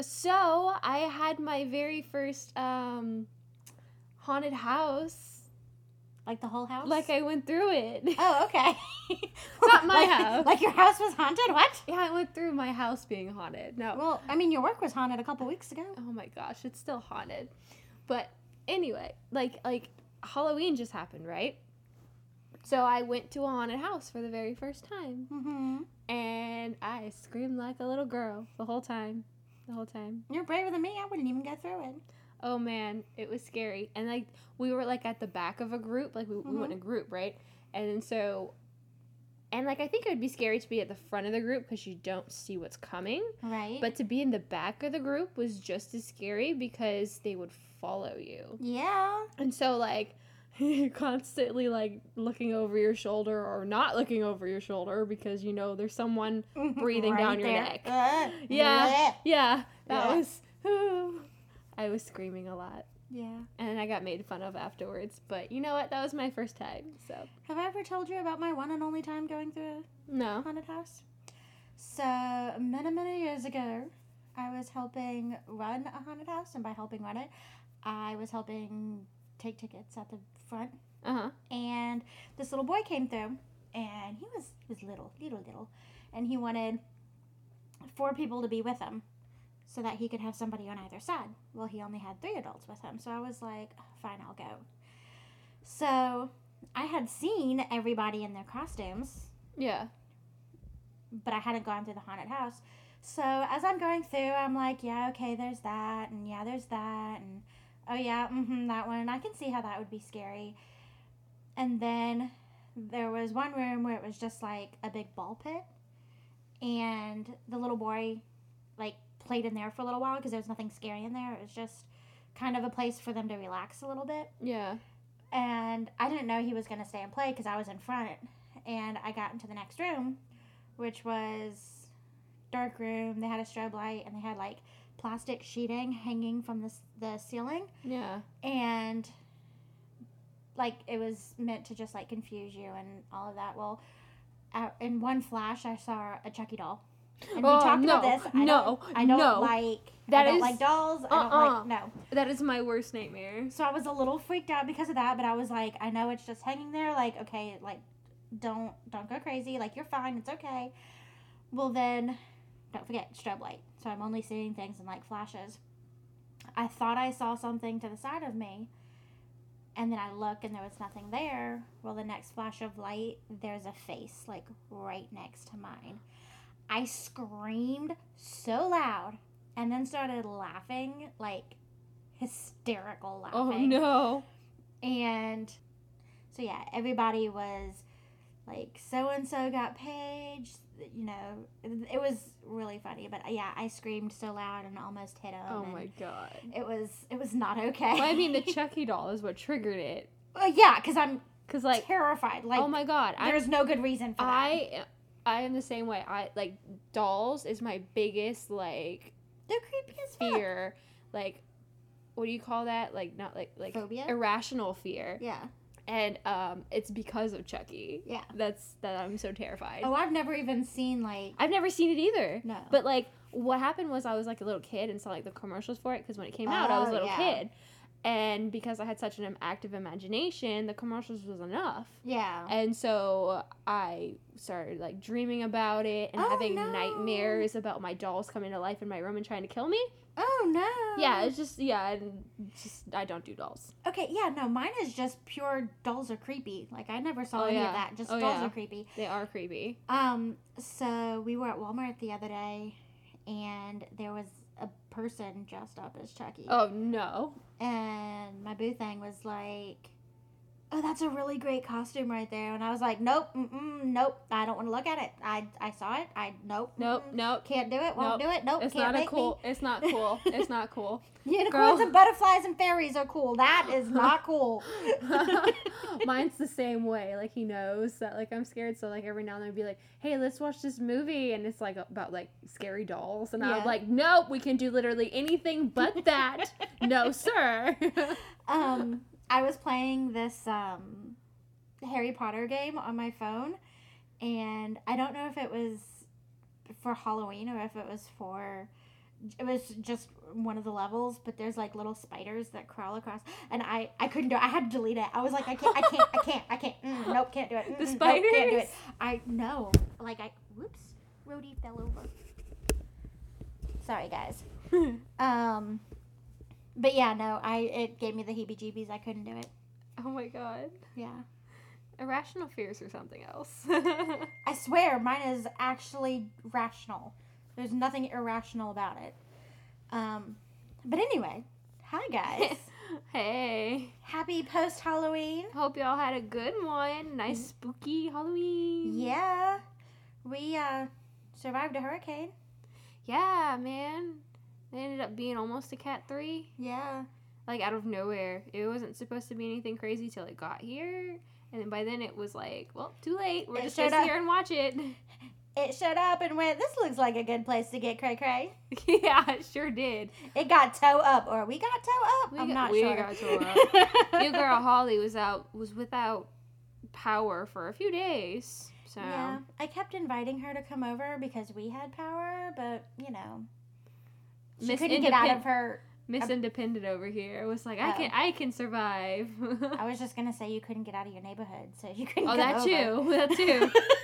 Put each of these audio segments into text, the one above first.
We're doing this. So I had my very first um, haunted house. Like the whole house? Like I went through it. Oh, okay. Not my like, house. Like your house was haunted? What? yeah, I went through my house being haunted. No. Well, I mean, your work was haunted a couple weeks ago. oh my gosh, it's still haunted. But anyway, like like Halloween just happened, right? So I went to a haunted house for the very first time. Mm-hmm. And I screamed like a little girl the whole time. The whole time. You're braver than me. I wouldn't even go through it. Oh man, it was scary. And like we were like at the back of a group, like we, we went in a mm-hmm. group, right? And so and like I think it would be scary to be at the front of the group because you don't see what's coming. Right. But to be in the back of the group was just as scary because they would follow you. yeah. And so like you're constantly like looking over your shoulder or not looking over your shoulder because you know there's someone breathing Right down your neck. Uh, Yeah. Yeah. That Yeah. was I was screaming a lot Yeah. and I got made fun of afterwards. But you know what? That was my first time. So Have I ever told you about my one and only time going through a no. haunted house? So many, many years ago, I was helping run a haunted house, and by helping run it, I was helping take tickets at the front. Uh huh. And this little boy came through, and he was he was little, little, little, and he wanted four people to be with him, so that he could have somebody on either side. Well, he only had three adults with him, so I was like, fine, I'll go. So I had seen everybody in their costumes Yeah. but I hadn't gone through the haunted house. So as I'm going through, I'm like, yeah, okay, there's that, and yeah, there's that, and oh yeah, mm-hmm, that one. I can see how that would be scary. And then there was one room where it was just like a big ball pit, and the little boy like played in there for a little while because there was nothing scary in there. It was just kind of a place for them to relax a little bit Yeah. and I didn't know he was going to stay and play because I was in front. And I got into the next room, which was dark room. They had a strobe light and they had like plastic sheeting hanging from the the ceiling, Yeah. and like it was meant to just like confuse you and all of that. Well, out in one flash, I saw a Chucky doll. And Oh, we talked no, about this. I no, don't, I don't no. like. That I don't is- like dolls. I don't Uh-uh. like no. That is my worst nightmare. So I was a little freaked out because of that, but I was like, I know it's just hanging there. Like, okay, like, don't don't go crazy. Like, you're fine. It's okay. Well, then, don't forget strobe light. So I'm only seeing things in like flashes. I thought I saw something to the side of me, and then I look and there was nothing there. Well, the next flash of light, there's a face like right next to mine. I screamed so loud and then started laughing like hysterical oh, laughing. Oh no. And so yeah, everybody was like, so and so got paged. You know, it, was really funny. But uh, yeah, I screamed so loud and almost hit him. Oh my god. It was it was not okay. Well, I mean, the Chucky doll is what triggered it. Well, yeah, because I'm Cause like, terrified. Like, oh my god, there's no good reason for that. I I am the same way. I like dolls is my biggest like They're creepy as fuck. fear. Like, what do you call that? Like not like like Phobia? irrational fear. Yeah. And um, it's because of Chucky. Yeah. That's that I'm so terrified. Oh, I've never even seen like. I've never seen it either. No. But like, what happened was I was like a little kid and saw like the commercials for it because when it came out, I was a Oh, little yeah. kid, and because I had such an active imagination, the commercials was enough. Yeah. And so I started like dreaming about it and Oh, having no. nightmares about my dolls coming to life in my room and trying to kill me. Oh no. Yeah, it's just yeah, and just I don't do dolls. Okay, yeah, no, mine is just pure dolls are creepy. Like I never saw Oh, any yeah. of that. Just Oh, dolls yeah. are creepy. They are creepy. Um, so we were at Walmart the other day and there was a person dressed up as Chucky. Oh no. And my boo thing was like oh, that's a really great costume right there. And I was like, nope, mm-mm, nope, I don't want to look at it. I, I saw it. I, nope. Nope, nope. Can't do it. Won't Nope. do it. Nope. It's can't not cool. It's not cool. It's not cool. Unicorns Girl. and butterflies and fairies are cool. That is not cool. Mine's the same way. Like he knows that like I'm scared, so like every now and then I'd be like, "Hey, let's watch this movie," and it's like about like scary dolls, and Yeah. I'm like, "Nope, we can do literally anything but that." no, sir. um, I was playing this um, Harry Potter game on my phone, and I don't know if it was for Halloween or if it was for. It was just one of the levels, but there's like little spiders that crawl across, and I I couldn't do it. I had to delete it. I was like, I can't, I can't, I can't, I can't. Mm, nope, can't do it. The Mm-mm, nope, can't do it. I no, like I whoops, Rhodey fell over. Sorry, guys. um, but yeah, no, I it gave me the heebie-jeebies. I couldn't do it. oh my god, Yeah. irrational fears or something else. I swear, mine is actually rational. There's nothing irrational about it. Um, but anyway, hi guys. hey, Happy post Halloween. hope y'all had a good one. Nice spooky Halloween. Yeah, we uh survived a hurricane. Yeah, man. They ended up being almost a cat three. Yeah. like out of nowhere. It wasn't supposed to be anything crazy till it got here. And then by then it was like, well, too late. We're It just sit here and watch it. It showed up and went. This looks like a good place to get cray cray. yeah, it sure did. It got toe up, or we got toe up. We I'm got- not we sure. got toe Your girl Holly was out was without power for a few days. So Yeah, I kept inviting her to come over because we had power, but you know, she Miss couldn't get out of her. Miss Independent over here was like, I Oh. can I can survive. I was just gonna say you couldn't get out of your neighborhood, so you couldn't. oh, that over. too. That too.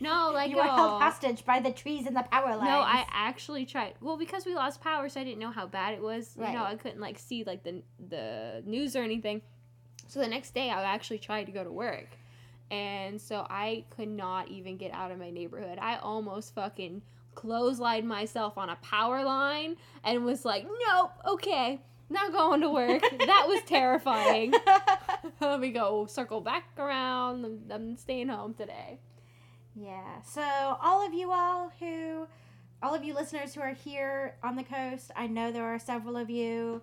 No, like you were held hostage by the trees and the power lines. No, I actually tried. Well, because we lost power, so I didn't know how bad it was. You know, I couldn't like see like the the news or anything. So the next day, I actually tried to go to work, and so I could not even get out of my neighborhood. I almost fucking clotheslined myself on a power line and was like, "Nope, okay, not going to work." that was terrifying. Let me go circle back around. I'm, I'm staying home today. Yeah. So all of you all who, all of you listeners who are here on the coast, I know there are several of you.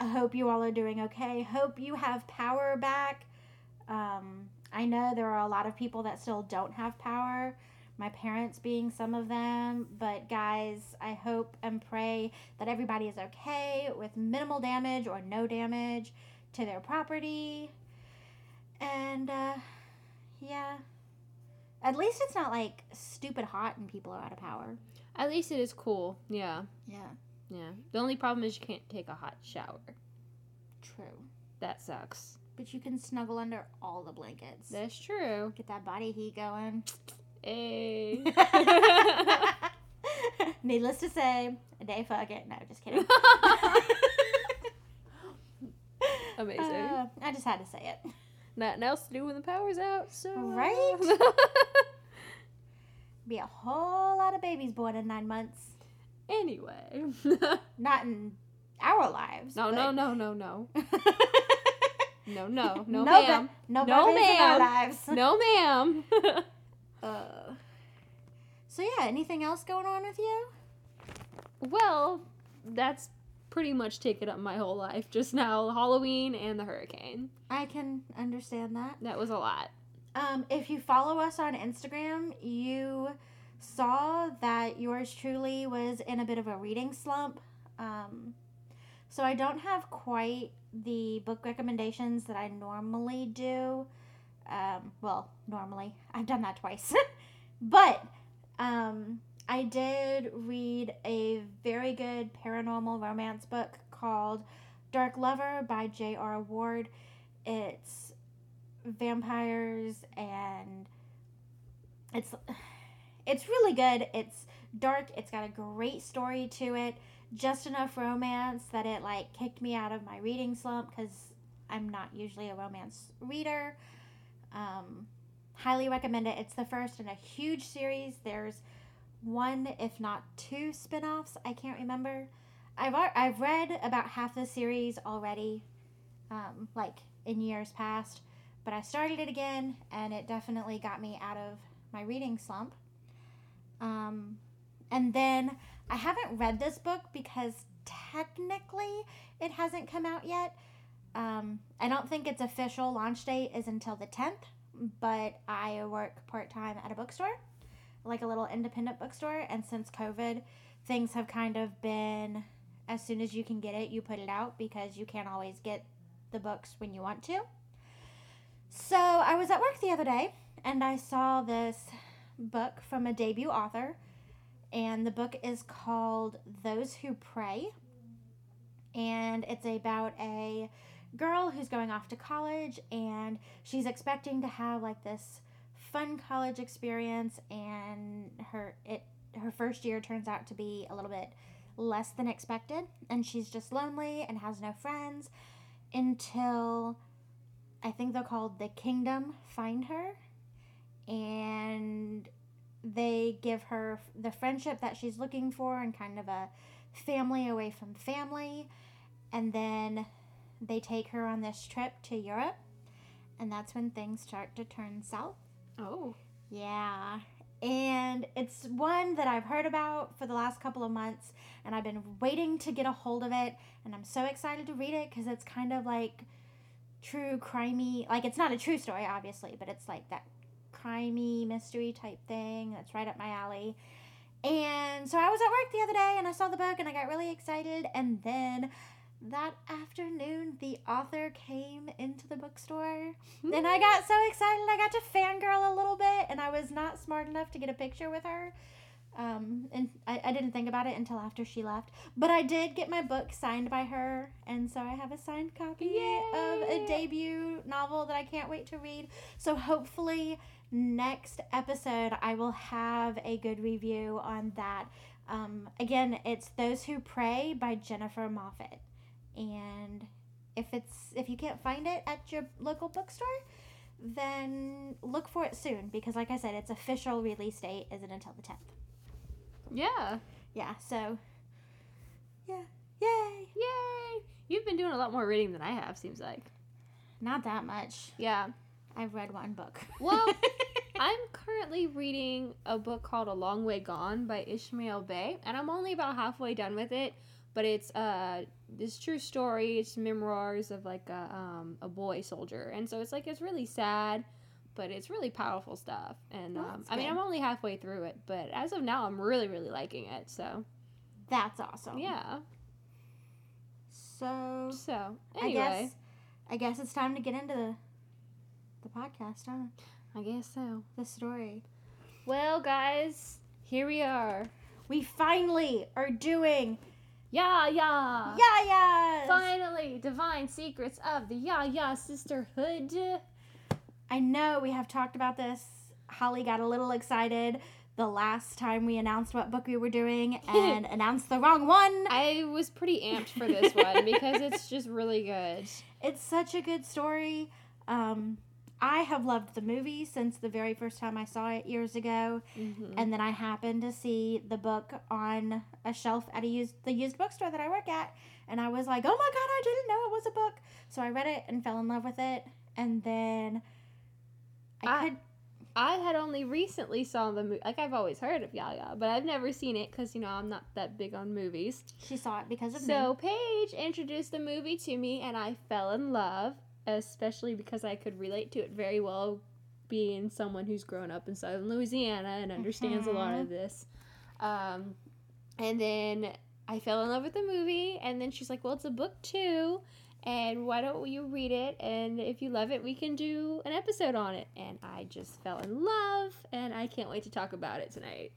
I hope you all are doing okay. Hope you have power back. Um, I know there are a lot of people that still don't have power. My parents being some of them, but guys, I hope and pray that everybody is okay with minimal damage or no damage to their property. And uh, yeah, at least it's not like stupid hot and people are out of power. At least it is cool. Yeah. Yeah. Yeah. The only problem is you can't take a hot shower. True. That sucks. But you can snuggle under all the blankets. That's true. Get that body heat going. Hey. Needless to say, they fuck it. No, just kidding. Amazing. Uh, I just had to say it. Nothing else to do when the power's out, so. Right? Be a whole lot of babies born in nine months. anyway. Not in our lives. no, but- no, no, no, no. No, no, no, no, ma'am. ba- no, No, babies in our ma'am. lives. No, ma'am. Uh, so yeah, anything else going on with you? well, that's pretty much taken up my whole life just now. Halloween and the hurricane. I can understand that. That was a lot. Um, if you follow us on Instagram, you saw that yours truly was in a bit of a reading slump. Um, so I don't have quite the book recommendations that I normally do. Um, well, normally I've done that twice, but um, I did read a very good paranormal romance book called Dark Lover by J.R. Ward. It's vampires and it's it's really good. It's dark. It's got a great story to it. Just enough romance that it like kicked me out of my reading slump because I'm not usually a romance reader. Um, highly recommend it. It's the first in a huge series. There's one, if not two, spin-offs. I can't remember. I've I've read about half the series already. Um, like in years past, but I started it again, and it definitely got me out of my reading slump. Um, and then I haven't read this book because technically it hasn't come out yet. Um, I don't think its official launch date is until the 10th, but I work part time at a bookstore, like a little independent bookstore. And since COVID, things have kind of been as soon as you can get it, you put it out because you can't always get the books when you want to. So I was at work the other day and I saw this book from a debut author, and the book is called Those Who Prey. And it's about a girl who's going off to college and she's expecting to have like this fun college experience and her it her first year turns out to be a little bit less than expected and she's just lonely and has no friends until I think they're called the kingdom find her and they give her the friendship that she's looking for and kind of a family away from family and then they take her on this trip to Europe and that's when things start to turn south Oh. yeah. And it's one that I've heard about for the last couple of months, and I've been waiting to get a hold of it. And I'm so excited to read it because it's kind of like true crimey. Like, it's not a true story, obviously, but it's like that crimey mystery type thing that's right up my alley. And so I was at work the other day and I saw the book and I got really excited. And then that afternoon, the author came into the bookstore. And I got so excited. I got to fangirl a little bit, and I was not smart enough to get a picture with her. Um, and I, I didn't think about it until after she left. But I did get my book signed by her, and so I have a signed copy of a debut novel that I can't wait to read. So hopefully, next episode, I will have a good review on that. Um, again, it's Those Who Prey by Jennifer Moffatt and if it's if you can't find it at your local bookstore then look for it soon because like i said its official release date isn't until the 10th Yeah. yeah so yeah yay Yay! You've been doing a lot more reading than I have, seems like. not that much Yeah. i've read one book Well, I'm currently reading a book called A Long Way Gone by Ishmael Beah, and I'm only about halfway done with it. But it's uh this true story. It's memoirs of like a um a boy soldier, and so it's like it's really sad, but it's really powerful stuff. And Well, um, I mean. I'm only halfway through it, but as of now, I'm really really liking it. So that's awesome yeah. so So i anyway, guess i guess it's time to get into the the podcast huh I guess so. the story Well, guys, here we are. we finally are doing Yeah, yeah. yeah yeah Finally, divine secrets of the Ya Ya sisterhood. I know we have talked about this. Holly got a little excited the last time we announced what book we were doing and announced the wrong one. I was pretty amped for this one because it's just really good. It's such a good story. Um, I have loved the movie since the very first time I saw it years ago, Mhm. and then I happened to see the book on a shelf at a used the used bookstore that I work at, and I was like, "Oh my god, I didn't know it was a book!" So I read it and fell in love with it, and then I, I- could I had only recently saw the movie. Like I've always heard of Ya Ya, but I've never seen it because you know I'm not that big on movies. she saw it because of So me. So Paige introduced the movie to me, and I fell in love, especially because I could relate to it very well, being someone who's grown up in southern Louisiana and understands a lot of this. Um, and then I fell in love with the movie, and then she's like, "Well, it's a book too." And why don't you read it? And if you love it, we can do an episode on it. And I just fell in love, and I can't wait to talk about it tonight.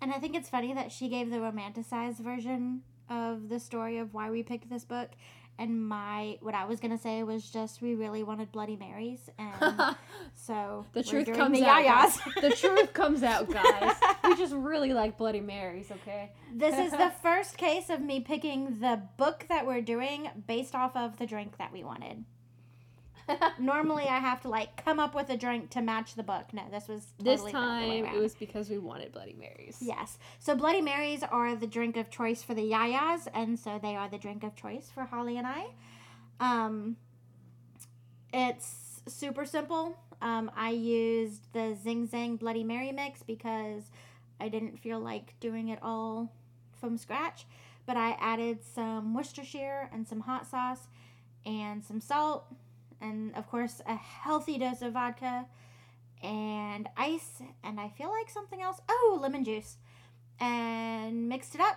And I think it's funny that she gave the romanticized version of the story of why we picked this book. And my what I was gonna say was just we really wanted Bloody Marys, and so The truth comes the out. yayas. guys. The truth comes out, guys. We just really like Bloody Marys, okay? this is the first case of me picking the book that we're doing based off of the drink that we wanted. Normally, I have to like come up with a drink to match the book. No, this was totally this time it was because we wanted Bloody Marys. Yes. So Bloody Marys are the drink of choice for the Yayas, and so they are the drink of choice for Holly and I. Um, It's super simple. Um, I used the Zing Zang Bloody Mary mix because I didn't feel like doing it all from scratch. But I added some Worcestershire and some hot sauce and some salt and of course a healthy dose of vodka and ice and I feel like something else. Oh, lemon juice. And mixed it up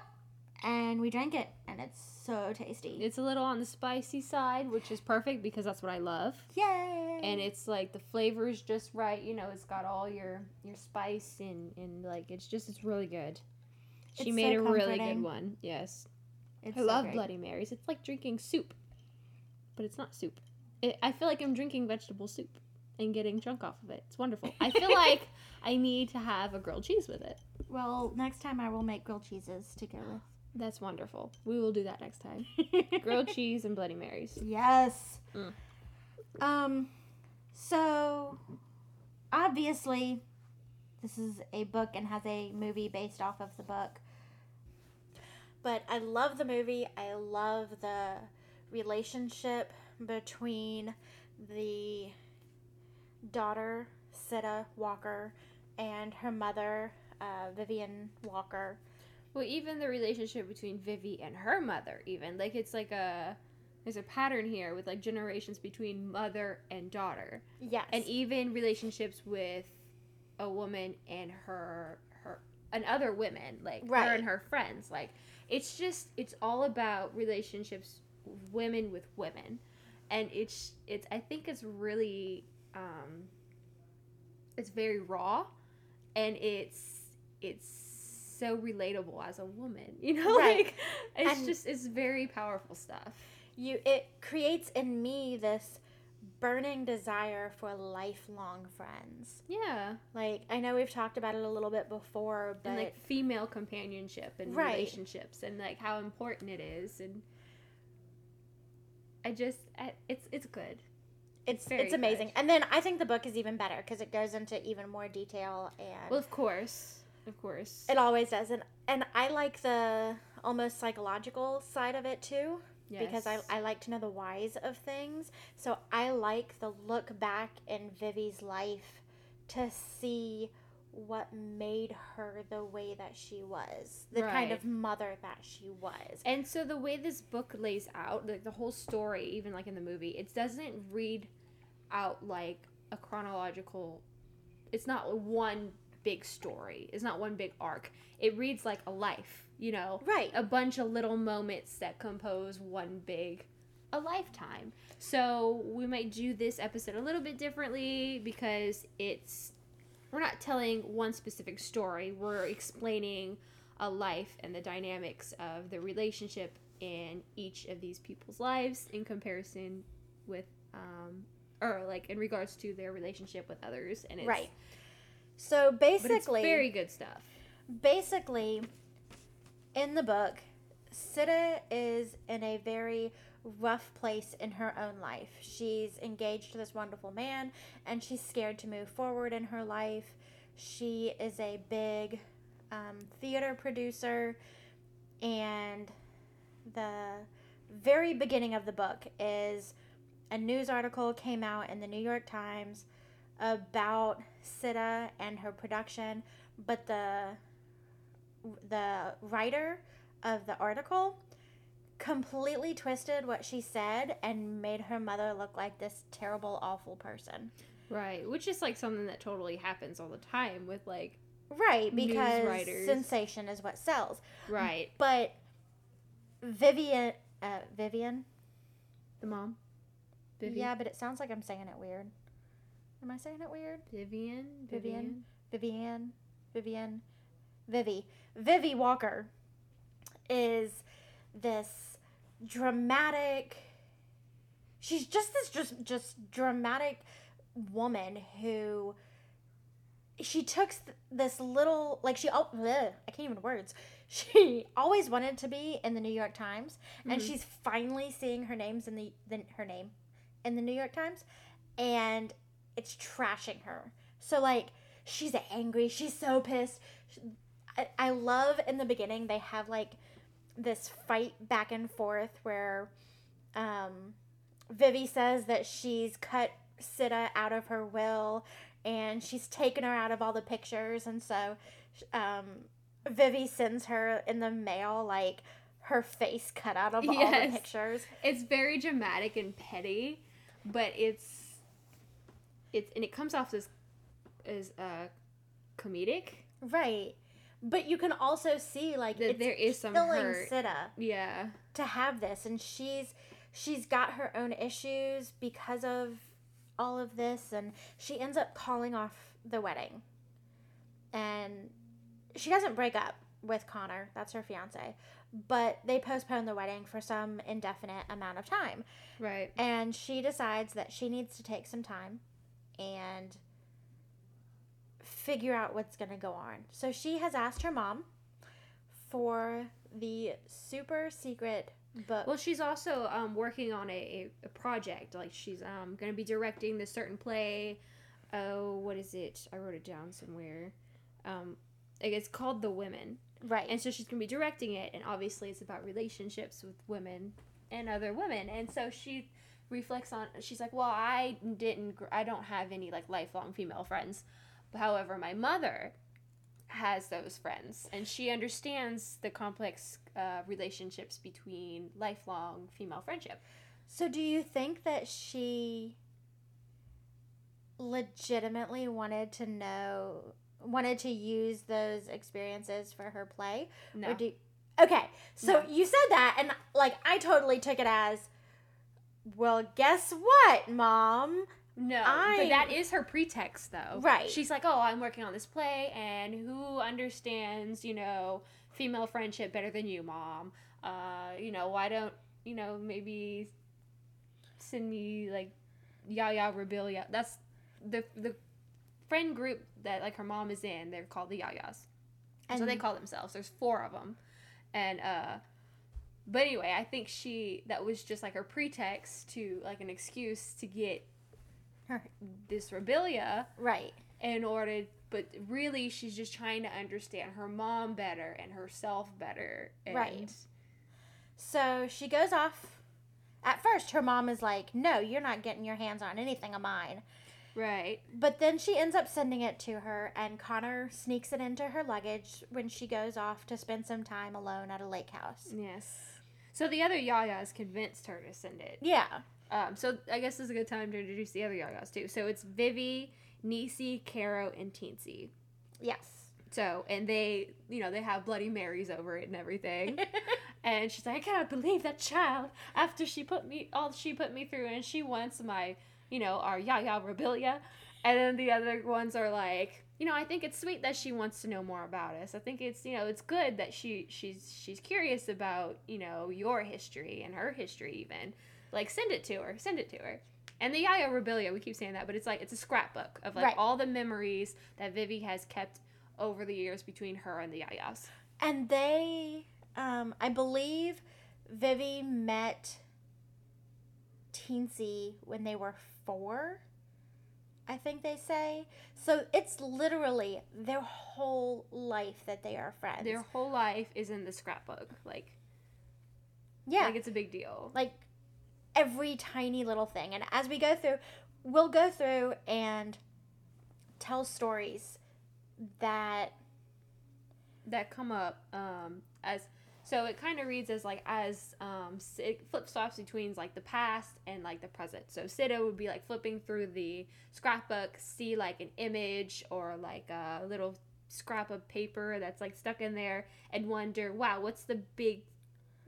and we drank it and it's so tasty. It's a little on the spicy side, which is perfect because that's what I love. Yay! And it's like the flavor is just right. You know, it's got all your your spice and and like it's just it's really good. She It's made so a really good one. Yes, It's I so love great. Bloody Marys. It's like drinking soup, but it's not soup. It, I feel like I'm drinking vegetable soup and getting drunk off of it. It's wonderful. I feel like I need to have a grilled cheese with it. Well, next time I will make grilled cheeses to go with. That's wonderful. We will do that next time. grilled cheese and Bloody Marys. Yes. Mm. Um, so obviously, this is a book and has a movie based off of the book. But I love the movie. I love the relationship between the daughter, Sidda Walker, and her mother, uh, Vivian Walker. Well, even the relationship between Vivi and her mother, even like it's like a there's a pattern here with like generations between mother and daughter, Yes. and even relationships with a woman and her her and other women, like her and her friends. Like it's just it's all about relationships, women with women, and it's it's I think it's really um it's very raw, and it's it's so relatable as a woman, you know, Right. like it's And- just it's very powerful stuff. you it creates in me this burning desire for lifelong friends. Yeah, Like I know we've talked about it a little bit before, but and like female companionship and Right. relationships and like how important it is and I just I, it's it's good. it's very it's amazing. good. And then I think the book is even better because it goes into even more detail and Well, of course, of course. it always does. And and I like the almost psychological side of it too. Because I, I like to know the whys of things. So I like the look back in Vivi's life to see what made her the way that she was, the kind of mother that she was. And so the way this book lays out, like the whole story, even like in the movie, it doesn't read out like a chronological. It's not one big story. It's not one big arc. It reads like a life, you know, Right. a bunch of little moments that compose one big a lifetime. So we might do this episode a little bit differently because it's we're not telling one specific story. We're explaining a life and the dynamics of the relationship in each of these people's lives in comparison with um or like in regards to their relationship with others and it's Right. So basically, very good stuff. basically, in the book, Sita is in a very rough place in her own life. She's engaged to this wonderful man and she's scared to move forward in her life. She is a big um, theater producer, and the very beginning of the book is a news article came out in the New York Times about Sidda and her production, but the the writer of the article completely twisted what she said and made her mother look like this terrible awful person. Right, which is like something that totally happens all the time with like Right, because writers. sensation is what sells. right But Vivian uh Vivian? the mom. Vivi? Yeah, but it sounds like I'm saying it weird. Am I saying it weird? Vivian. Vivian. Vivian, Vivian, Vivi, Vivi Walker is this dramatic. She's just this just just dramatic woman who she took this little like she oh bleh, I can't even words. She always wanted to be in the New York Times, and mm-hmm. she's finally seeing her names in the, the her name in the New York Times, and it's trashing her. So like she's angry, she's so pissed. She- I, I love in the beginning they have like this fight back and forth where um Vivi says that she's cut Sidda out of her will and she's taken her out of all the pictures. And so um, Vivi sends her in the mail, like, her face cut out of all the pictures. It's very dramatic and petty, but it's it's and it comes off as as uh comedic. Right. But you can also see, like, That it's there is some killing hurt. Sidda. Yeah. to have this and she's she's got her own issues because of all of this and she ends up calling off the wedding and she doesn't break up with connor that's her fiance but they postpone the wedding for some indefinite amount of time Right. and she decides that she needs to take some time and figure out what's going to go on so she has asked her mom for the super secret book Well, she's also um, working on a, a, project. Like she's um, going to be directing this certain play. Oh, what is it? I wrote it down somewhere. Um, it's called The Women, right and so she's going to be directing it. And obviously, it's about relationships with women and other women. And so she reflects on. She's like, "Well, I didn't. I don't have any like lifelong female friends. However, my mother." has those friends and she understands the complex uh, relationships between lifelong female friendship So do you think that she legitimately wanted to know wanted to use those experiences for her play? no Or do Okay. So No. you said that and like I totally took it as well, guess what, mom? No I- but that is her pretext though. Right. she's like oh i'm working on this play and who understands you know female friendship better than you mom? Uh you know why don't you know maybe send me like yaya rebellia that's the the friend group that like her mom is in they're called the yayas. That's so they call themselves. There's four of them, and uh, but anyway, I think she that was just like her pretext to like an excuse to get this Right. in order. But really, she's just trying to understand her mom better and herself better. And Right. So she goes off. At first, her mom is like, No, you're not getting your hands on anything of mine. Right. But then she ends up sending it to her, and Connor sneaks it into her luggage when she goes off to spend some time alone at a lake house. Yes. So the other Yayas convinced her to send it. Yeah. Um, so I guess this is a good time to introduce the other Yayas too. So it's Vivi, Necie, Caro, and Teensy. Yes. So and they, you know, they have Bloody Marys over it and everything. and she's like, I cannot believe that child after she put me all she put me through, and she wants my, you know, our Yaya Rebelia. And then the other ones are like, you know, I think it's sweet that she wants to know more about us. I think it's, you know, it's good that she she's she's curious about, you know, your history and her history even. Like send it to her, send it to her. And the Yaya Rebelia, we keep saying that, but it's like it's a scrapbook of like Right. all the memories that Vivi has kept over the years between her and the Yayas. And they, um, I believe Vivi met Teensy when they were four. I think they say. So it's literally their whole life that they are friends. Their whole life is in the scrapbook. Like, yeah. like it's a big deal. like every tiny little thing. And as we go through, we'll go through and tell stories that that come up um as so it kind of reads as like as um it flips flops between like the past and like the present so Sidda would be like flipping through the scrapbook see like an image or like a little scrap of paper that's like stuck in there and wonder wow what's the big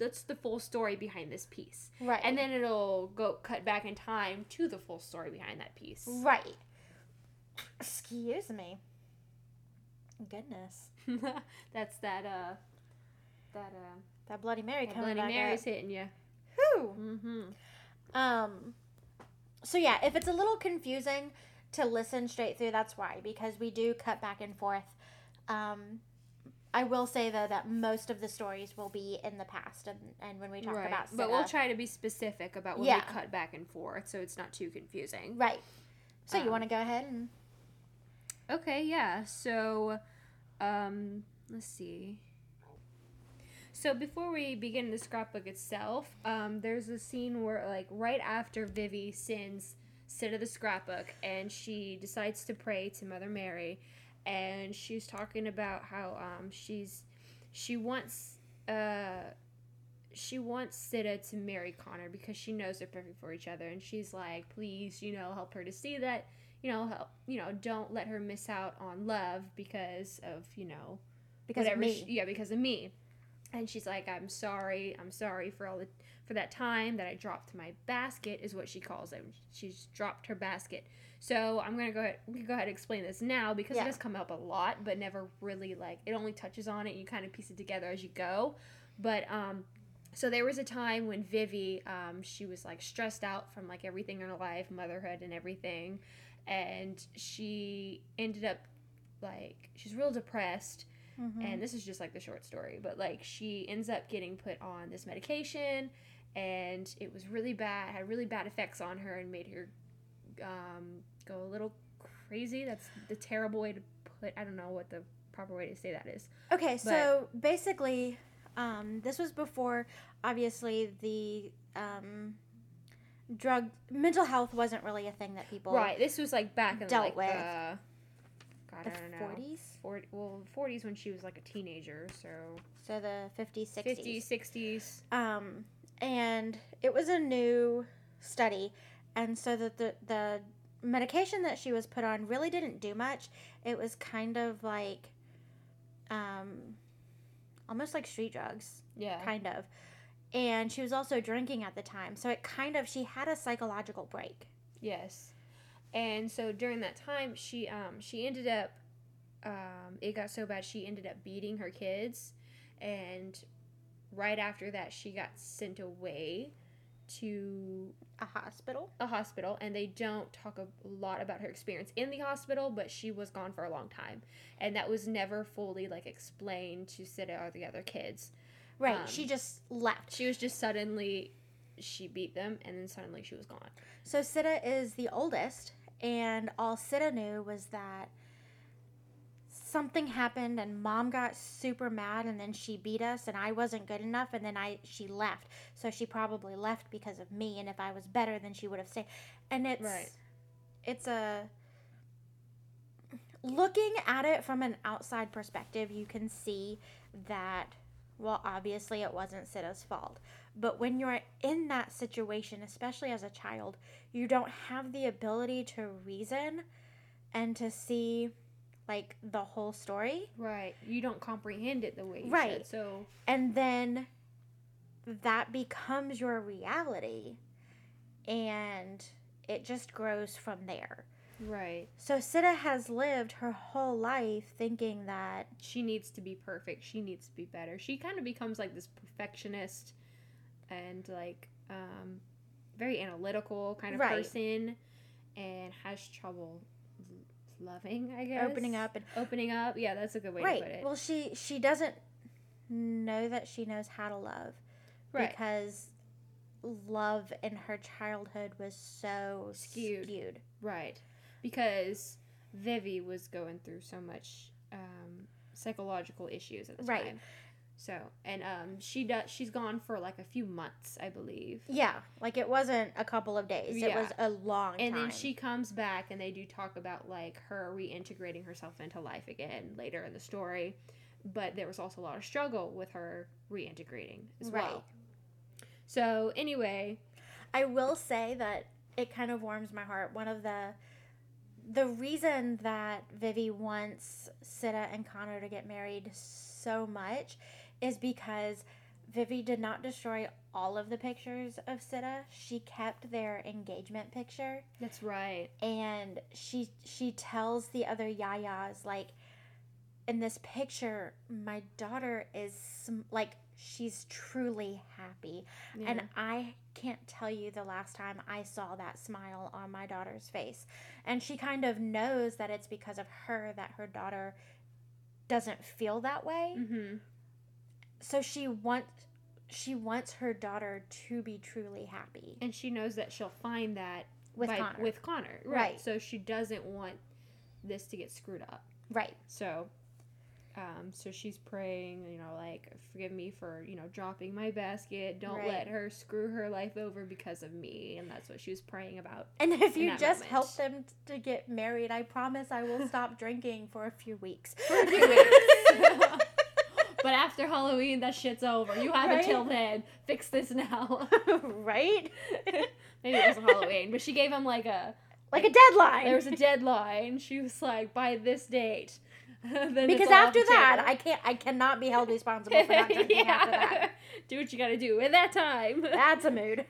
what's the full story behind this piece right and then it'll go cut back in time to the full story behind that piece right. Excuse me. Goodness, that's that uh that uh that Bloody Mary that coming Bloody Mary's up. hitting you Who? mm-hmm Um. So yeah, if it's a little confusing to listen straight through, that's why because we do cut back and forth. Um, I will say though that most of the stories will be in the past, and, and when we talk right. about but we'll try to be specific about when Yeah. we cut back and forth so it's not too confusing right. So you Um, want to go ahead and okay yeah so um let's see So before we begin the scrapbook itself, um, there's a scene where, like, right after Vivi sins sit of the scrapbook, and she decides to pray to Mother Mary, and she's talking about how um, she's she wants uh she wants Sidda to marry Connor because she knows they're perfect for each other, and she's like, please, you know, help her to see that, you know, help, you know, don't let her miss out on love because of, you know, Because of me. she- yeah, because of me. And she's like, I'm sorry, I'm sorry for all the for that time that I dropped my basket, is what she calls it. She's dropped her basket. So I'm gonna go ahead go ahead and explain this now because Yeah. it does come up a lot, but never really like it only touches on it. You kind of piece it together as you go. But um, so there was a time when Vivi, um, she was like stressed out from like everything in her life, motherhood and everything, and she ended up like she's real depressed. Mm-hmm. And this is just like the short story, but like she ends up getting put on this medication, and it was really bad, had really bad effects on her, and made her um, go a little crazy. That's the terrible way to put. I don't know what the proper way to say that is. Okay, so basically, um, this was before, obviously, the um, drug mental health wasn't really a thing that people Right. This was like back in dealt like with. the God, the I don't know. 40s, 40, well, 40s when she was like a teenager, so so the 50s, 60s. 50s, 60s. Um, and it was a new study, and so that the the medication that she was put on really didn't do much. It was kind of like, um, almost like street drugs, Yeah. kind of. And she was also drinking at the time, so it kind of she had a psychological break. Yes. And so during that time, she um she ended up um it got so bad she ended up beating her kids and right after that she got sent away to A hospital. a hospital and they don't talk a lot about her experience in the hospital but she was gone for a long time and that was never fully like explained to Sidda or the other kids Right. Um, she just left. she was just suddenly she beat them and then suddenly she was gone So Sidda is the oldest, and all Sidda knew was that something happened and mom got super mad and then she beat us and I wasn't good enough and then I she left. So she probably left because of me and if I was better then she would have stayed. And it's Right. it's a looking at it from an outside perspective, you can see that well obviously it wasn't Sidda's fault. But when you're in that situation, especially as a child, you don't have the ability to reason and to see like the whole story. right you don't comprehend it the way you Right. should so And then that becomes your reality and it just grows from there. right So Sidda has lived her whole life thinking that she needs to be perfect. She needs to be better. She kind of becomes like this perfectionist and like um very analytical kind of Right. person and has trouble loving, I guess. opening up and Opening up. Yeah, that's a good way to put right. it. Well, she she doesn't know that she knows how to love right. because love in her childhood was so Skewed. skewed. Right. Because Vivi was going through so much um, psychological issues at the Right. time. So, and um, she does. She's gone for like a few months, I believe. Yeah, like it wasn't a couple of days. It was a long and time. then she comes back and they do talk about like her reintegrating herself into life again later in the story but there was also a lot of struggle with her reintegrating as Right. well so anyway I will say that it kind of warms my heart. One of the the reason that Vivi wants Sidda and Connor to get married so much is because Vivi did not destroy all of the pictures of Sidda. She kept their engagement picture. That's right. And she she tells the other yayas like in this picture my daughter is sm- like she's truly happy. And i can't tell you the last time i saw that smile on my daughter's face. And she kind of knows that it's because of her that her daughter doesn't feel that way. Mm-hmm. So she wants she wants her daughter to be truly happy and she knows that she'll find that with by- Connor. with connor Right. so she doesn't want this to get screwed up right so Um, so she's praying, you know, like forgive me for you know dropping my basket. Don't Right. let her screw her life over because of me, and that's what she was praying about. And if you just moment. help them to get married, I promise I will stop drinking for a few weeks. For a few weeks. but after Halloween, that shit's over. You have Right? until then. Fix this now. right? Maybe it wasn't Halloween, but she gave him like a Like a deadline. there was a deadline. She was like, by this date. because after that. I can't. I cannot be held responsible for not drinking after that. Do what you gotta do at that time. That's a mood.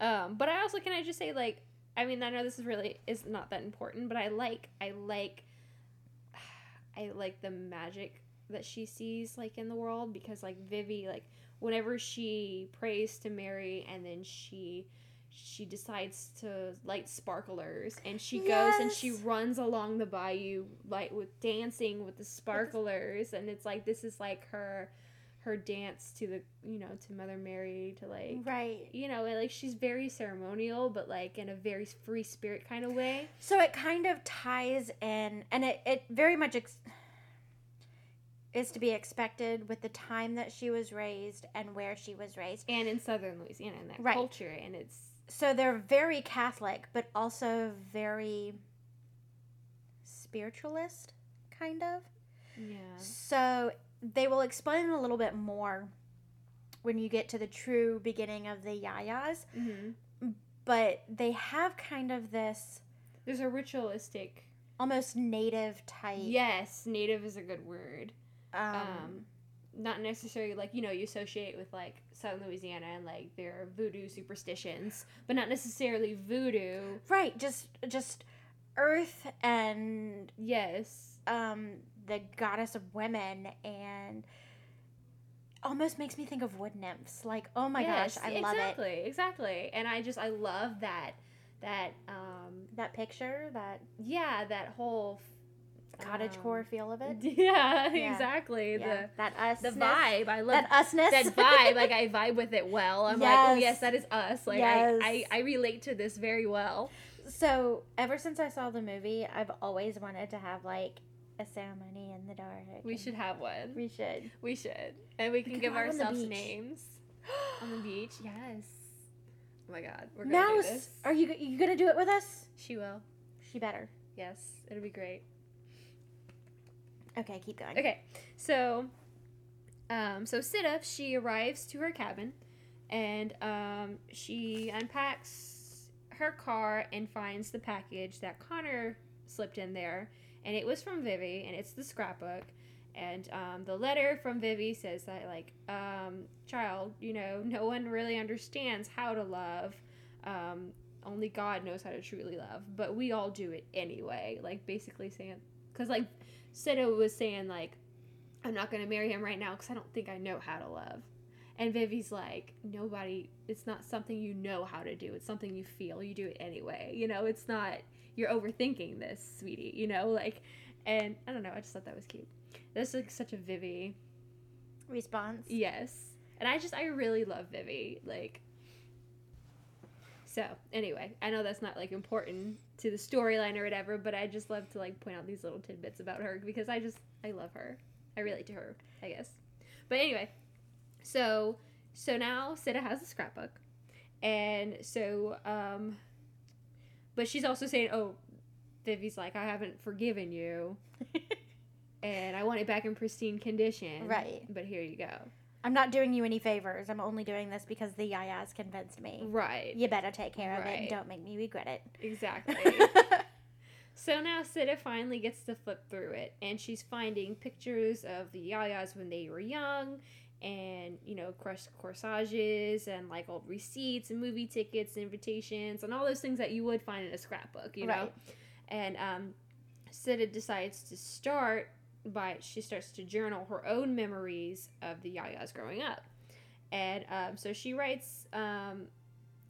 um, but I also can I just say like I mean I know this is really is not that important, but I like I like I like the magic that she sees like in the world because like Vivi like whenever she prays to Mary and then she she decides to light sparklers and she goes and she runs along the bayou like with dancing with the sparklers and it's like this is like her her dance to the you know to mother mary to like right. you know like she's very ceremonial but like in a very free spirit kind of way So it kind of ties in, and it, it very much ex- is to be expected with the time that she was raised and where she was raised. and in southern louisiana and that Right. culture and it's So they're very Catholic, but also very spiritualist, kind of. yeah So they will explain a little bit more when you get to the true beginning of the Yayas, hmm but they have kind of this there's a ritualistic almost native type. yes native is a good word Um, um not necessarily like you know you associate with like southern louisiana and like their voodoo superstitions but not necessarily voodoo right. Just just earth and yes um the goddess of women and almost makes me think of wood nymphs. Like, oh my Yes, gosh, I love it. exactly exactly and i just i love that that um That picture, that yeah that whole cottage um, core feel of it. yeah, Yeah. exactly Yeah, that us. the the vibe i love That usness. that vibe like i vibe with it well i'm like oh Yes. yes that is us like Yes. I, I i relate to this very well So ever since I saw the movie, I've always wanted to have like a ceremony in the dark. we should have one. We should. we should. And we can could give ourselves names. On the beach? Yes. Oh my god. We're gonna Now, do this. are you you gonna do it with us? she will. She better. yes. It'll be great. Okay, keep going. Okay, so, um, so Sidda she arrives to her cabin, and um, she unpacks her car and finds the package that Connor slipped in there, and it was from Vivi, and it's the scrapbook. And um, the letter from Vivi says that, like, um, child, you know, no one really understands how to love. Um, only God knows how to truly love, but we all do it anyway. Like, basically saying, because, like, Sidda was saying, like, I'm not going to marry him right now because I don't think I know how to love. And Vivi's like, nobody, it's not something you know how to do. It's something you feel. You do it anyway. You know, it's not, you're overthinking this, sweetie, you know? Like, and I don't know, I just thought that was cute. That's like such a Vivi. Response. Yes. And I just, I really love Vivi. Like, so anyway, I know that's not like important to the storyline or whatever, but I just love to like point out these little tidbits about her because I just, I love her. I relate to her, I guess. But anyway, so, so now Sidda has a scrapbook. And so, um, but she's also saying, oh, Vivi's like, I haven't forgiven you. and I want it back in pristine condition. Right. But here you go. I'm not doing you any favors. I'm only doing this because the Yayas convinced me. Right. You better take care of it and don't make me regret it. Exactly. so now Sidda finally gets to flip through it, and she's finding pictures of the Yayas when they were young, and you know, crushed corsages, and like old receipts, and movie tickets, and invitations, and all those things that you would find in a scrapbook, you know. Right. And um, Sidda decides to start by she starts to journal her own memories of the Yayas growing up, and um, so she writes um,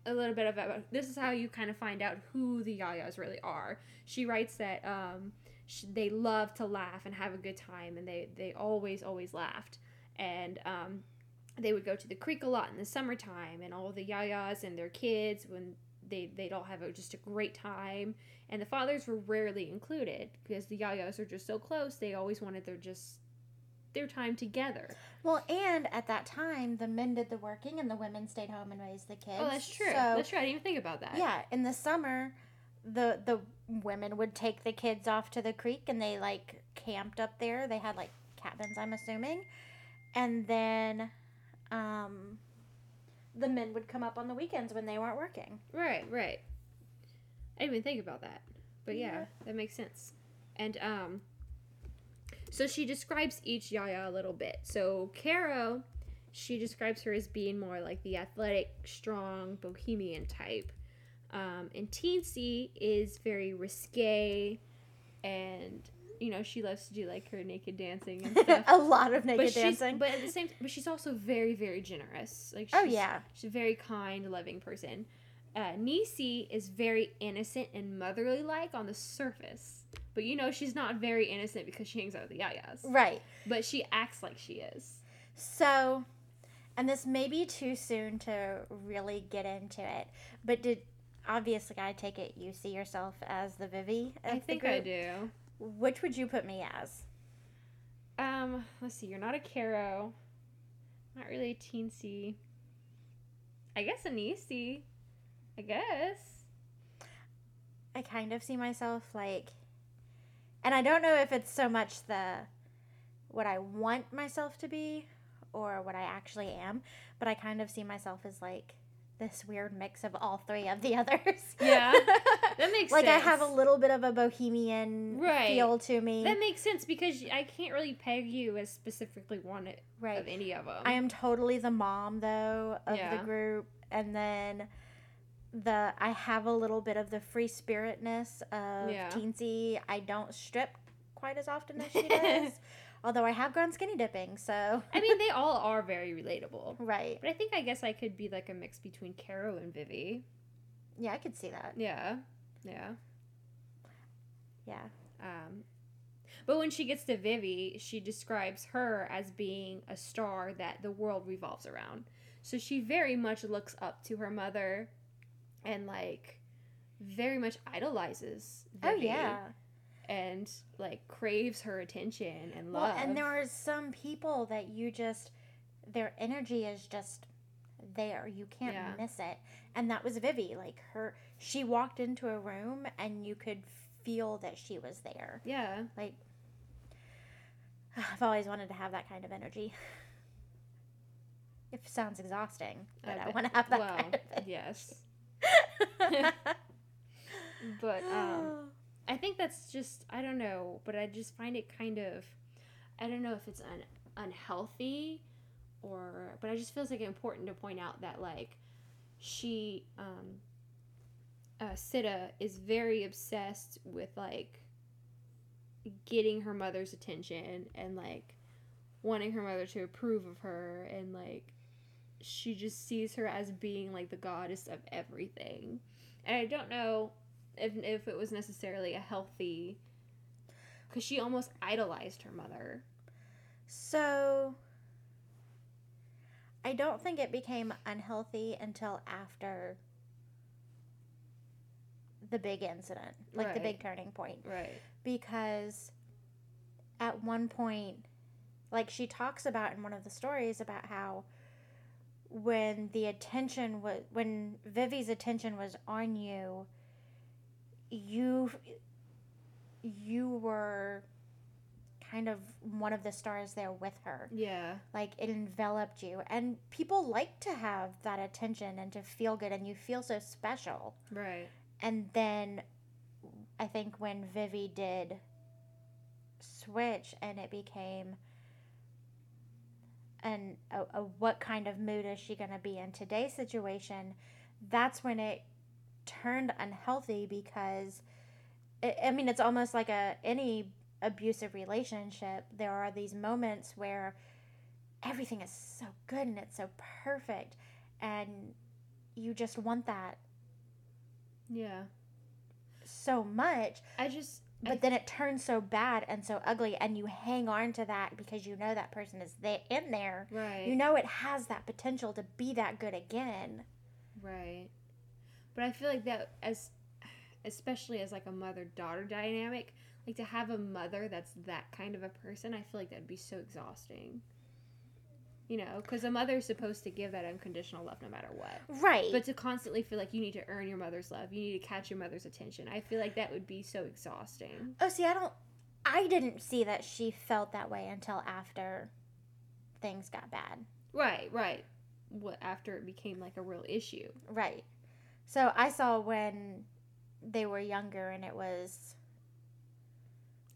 a little bit about this is how you kind of find out who the Yayas really are. She writes that um, sh they love to laugh and have a good time, and they they always always laughed, and um, they would go to the creek a lot in the summertime, and all the Yayas and their kids when they they'd all have a, just a great time, and the fathers were rarely included because the yayas are just so close. They always wanted their just their time together. Well, and at that time, the men did the working and the women stayed home and raised the kids. Oh, that's true. So, that's true. I didn't even think about that. yeah, in the summer, the the women would take the kids off to the creek and they like camped up there. They had like cabins, I'm assuming, and then, um, the men would come up on the weekends when they weren't working. Right, right. I didn't even think about that. But yeah, Yeah. that makes sense. And um so she describes each Yaya a little bit. So Caro, she describes her as being more like the athletic, strong, bohemian type. Um, and Teensy is very risque and you know, she loves to do like her naked dancing and stuff. a lot of naked but dancing. but at the same time but she's also very very generous like Oh, yeah. she's a very kind loving person uh, Necie is very innocent and motherly like on the surface but you know she's not very innocent because she hangs out with the yayas right. but she acts like she is So, and this may be too soon to really get into it, but did obviously I take it you see yourself as the Vivi? Of I think I do Which would you put me as? um let's see you're not a Caro. Not really a teensy. I guess a Necie I guess. I kind of see myself like, and I don't know if it's so much the what I want myself to be or what I actually am, but I kind of see myself as like this weird mix of all three of the others. Yeah, that makes sense. like I have a little bit of a bohemian Right. feel to me. That makes sense because I can't really peg you as specifically one of any of them. I am totally the mom though of Yeah. the group, and then the I have a little bit of the free spiritness of Yeah. teensy. I don't strip quite as often as she does, although I have gone skinny dipping. So I mean, they all are very relatable. right, But I think I guess I could be like a mix between Caro and Vivi. yeah, I could see that. Yeah, yeah. Yeah, Um, but when she gets to Vivi, she describes her as being a star that the world revolves around. So she very much looks up to her mother, and like very much idolizes. oh yeah. And like craves her attention and love. Well, and there are some people that you just their energy is just there. You can't Yeah. miss it. And that was Vivi. Like her she walked into a room and you could feel that she was there. yeah, Like I've always wanted to have that kind of energy. It sounds exhausting, but I, bet- want to have that well, kind of yes, but um, I think that's just I don't know, but I just find it kind of I don't know if it's un- unhealthy or but I just feels like important to point out that like she um uh Sidda is very obsessed with like getting her mother's attention and like wanting her mother to approve of her and like she just sees her as being like the goddess of everything. And I don't know if if it was necessarily a healthy cuz she almost idolized her mother. So I don't think it became unhealthy until after the big incident, like the big turning point. Right. Because at one point, like she talks about in one of the stories about how when the attention was, when Vivi's attention was on you, you, you were kind of one of the stars there with her Yeah. like it enveloped you and people like to have that attention and to feel good and you feel so special Right. and then i think when vivi did switch and it became and a, a what kind of mood is she going to be in today's situation that's when it turned unhealthy because i I mean it's almost like a any abusive relationship there are these moments where everything is so good and it's so perfect and you just want that Yeah. so much I just but I, then it turns so bad and so ugly and you hang on to that because you know that person is there in there right. you know it has that potential to be that good again Right. But I feel like that as especially as like a mother daughter dynamic, like to have a mother that's that kind of a person, I feel like that'd be so exhausting. You know, because a mother is supposed to give that unconditional love no matter what. Right. But to constantly feel like you need to earn your mother's love, you need to catch your mother's attention, I feel like that would be so exhausting. oh, see, I don't. I didn't see that she felt that way until after things got bad. Right, right. What after it became like a real issue. Right. So I saw when they were younger and it was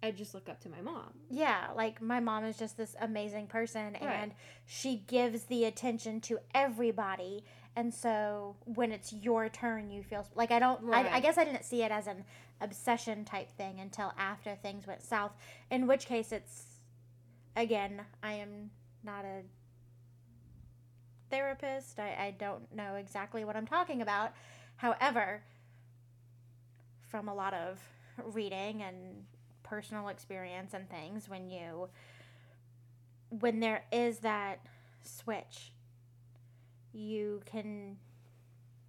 I just look up to my mom. yeah, like my mom is just this amazing person Right. and she gives the attention to everybody. And so when it's your turn, you feel like I don't, I, I guess I didn't see it as an obsession type thing until after things went south. In which case, it's again, I am not a therapist. I, I don't know exactly what I'm talking about. However, from a lot of reading and personal experience and things, when you, when there is that switch, you can,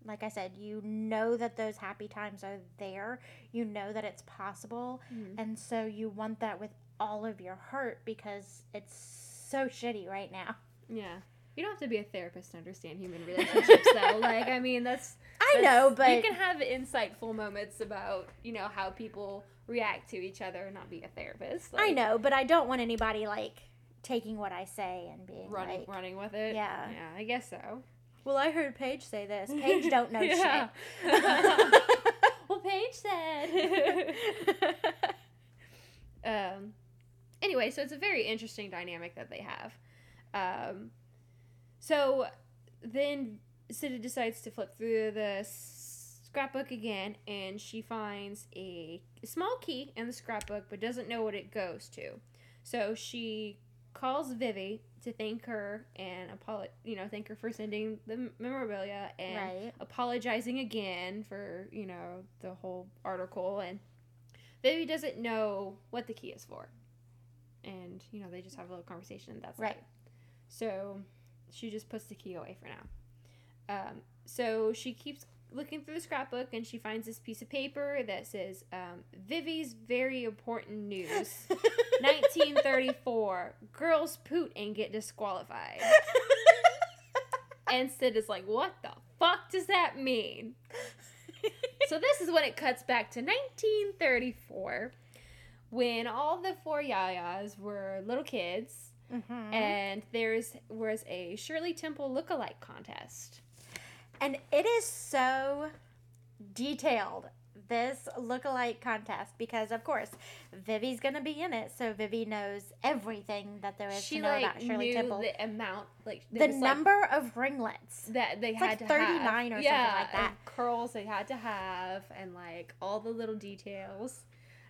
like I said, you know that those happy times are there. You know that it's possible. Mhm. And so you want that with all of your heart because it's so shitty right now. Yeah. You don't have to be a therapist to understand human relationships, though. Like, I mean, that's. I know, but You can have insightful moments about, you know, how people react to each other and not be a therapist. I know, but I don't want anybody like taking what I say and being Running, like, running with it. Yeah. Yeah, I guess so. "Well, I heard Paige say this." Paige don't know shit. well, Paige said. um, anyway, so it's a very interesting dynamic that they have. Um, so then Sidda decides to flip through the scrapbook again, and she finds a small key in the scrapbook, but doesn't know what it goes to. So she calls Vivi to thank her and apolo- you know, thank her for sending the memorabilia and right. apologizing again for you know the whole article and Vivi doesn't know what the key is for and you know they just have a little conversation and that's Right. it so she just puts the key away for now. Um, so she keeps looking through the scrapbook and she finds this piece of paper that says um, Vivi's very important news 1934 girls poot and get disqualified. And Sid is like, what the fuck does that mean? so this is when it cuts back to 1934, when all the four Yayas were little kids, Mhm. and there's was a Shirley Temple lookalike contest. And it is so detailed, this lookalike contest, because of course, Vivi's gonna be in it, so Vivi knows everything that there is She to know like about Shirley knew Temple. the amount, like The was, like, number of ringlets. that they It's had like 39 have. or something like that. curls they had to have, and like all the little details.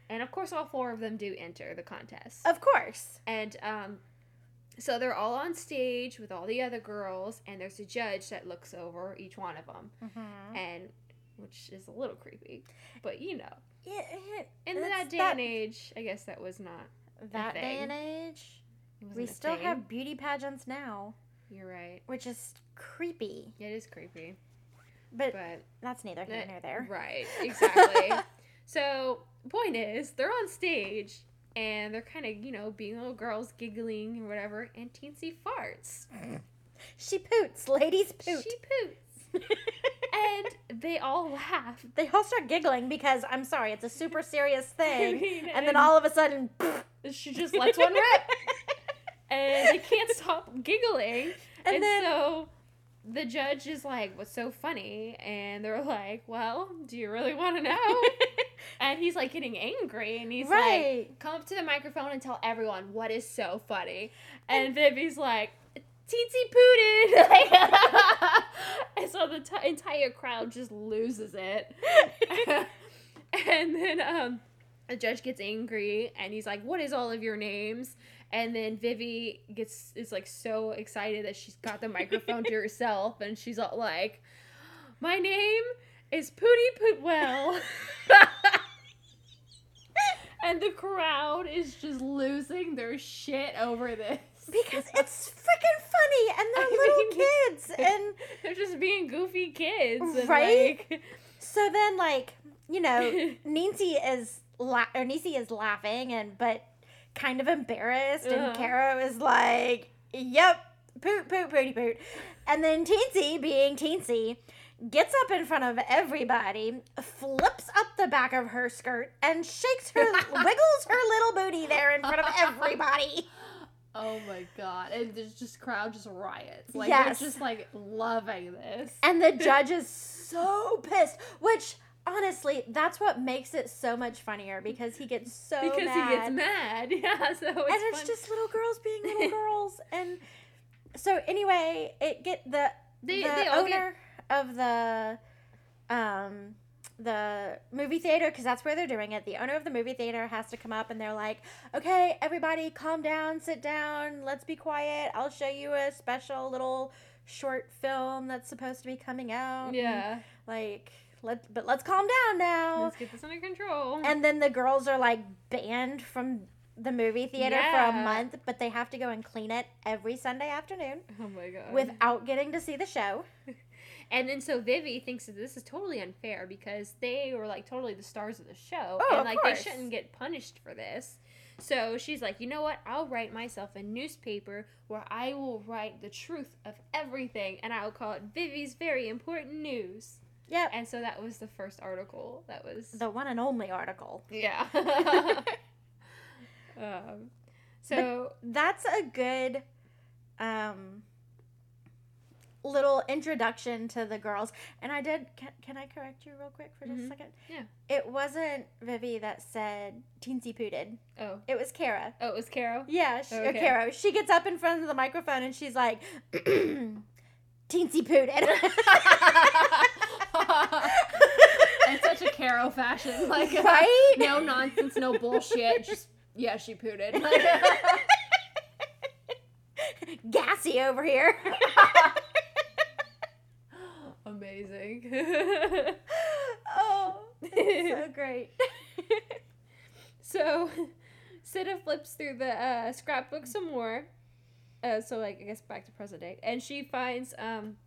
And of course, all four of them do enter the contest. Of course. And um, so they're all on stage with all the other girls, and there's a judge that looks over each one of them, Mhm. and which is a little creepy, but you know, Yeah, it- in that day that- and age, I guess that was not. that day and age, we still thing. have beauty pageants now, You're right. which is creepy. It is creepy, But, but that's neither here Eh, nor there. Right, exactly. so, point is, they're on stage and they're kind of, you know, being little girls giggling or whatever, and Teensy farts. She poots. Ladies poot. She poots. and they all laugh. they all start giggling because I'm sorry, it's a super serious thing. mean, and then all of a sudden, She just lets one rip. and they can't stop giggling. And And, then- so the judge is like, What's so funny? And they're like, Well, do you really want to know? And he's like getting angry and he's like, come up to the microphone and tell everyone what is so funny. And Vivi's like, teensy pooted. and so the t- entire crowd just loses it. and then um, the judge gets angry and he's like, what is all of your names? And then Vivi gets is like so excited that she's got the microphone to herself and she's all like, my name is Pooty Pootwell. And the crowd is just losing their shit over this. because it's freaking funny and they're I little mean- kids and They're just being goofy kids. And Right? Like, So then, like, you know, Nancy is la- or Necie is laughing and but kind of embarrassed, and Uh-huh. Caro is like, "Yep, poot poot pooty poot," and then Teensy, being Teensy, gets up in front of everybody, flips up the back of her skirt, and shakes her, wiggles her little booty there in front of everybody. Oh my god. And there's just crowd just riots. Like Yes. they're just like loving this. And the judge is so pissed, which honestly, that's what makes it so much funnier because he gets so because mad. he gets mad. Yeah, so it's and it's fun. just little girls being little girls. And so anyway, it get the They- the they all get- owner of the um the movie theater because that's where they're doing it the owner of the movie theater has to come up and they're like okay everybody calm down sit down let's be quiet i'll show you a special little short film that's supposed to be coming out and, Yeah. like let but let's calm down now Let's get this under control. and then the girls are like banned from the movie theater for a month but they have to go and clean it every sunday afternoon oh my god. without getting to see the show And then so Vivi thinks that this is totally unfair because they were like totally the stars of the show. Oh, and like they shouldn't get punished for this. So she's like, you know what? I'll write myself a newspaper where I will write the truth of everything and I'll call it Vivi's Very Important News. yep And so that was the first article. That was the one and only article Yeah. um so that's a good um little introduction to the girls and i did can, can i correct you real quick for just Mhm. a second Yeah. it wasn't vivi that said teensy pooted oh. it was kara Oh, it was Kara. yeah she, or Okay. Caro. she gets up in front of the microphone and she's like teensy pooted in such a Carol fashion. Like uh, Right? no nonsense, no bullshit. Just yeah, she pooted. Like, gassy over here amazing. oh so great so Sidda flips through the uh, scrapbook some more. Uh, so like I guess back to present day, and she finds um,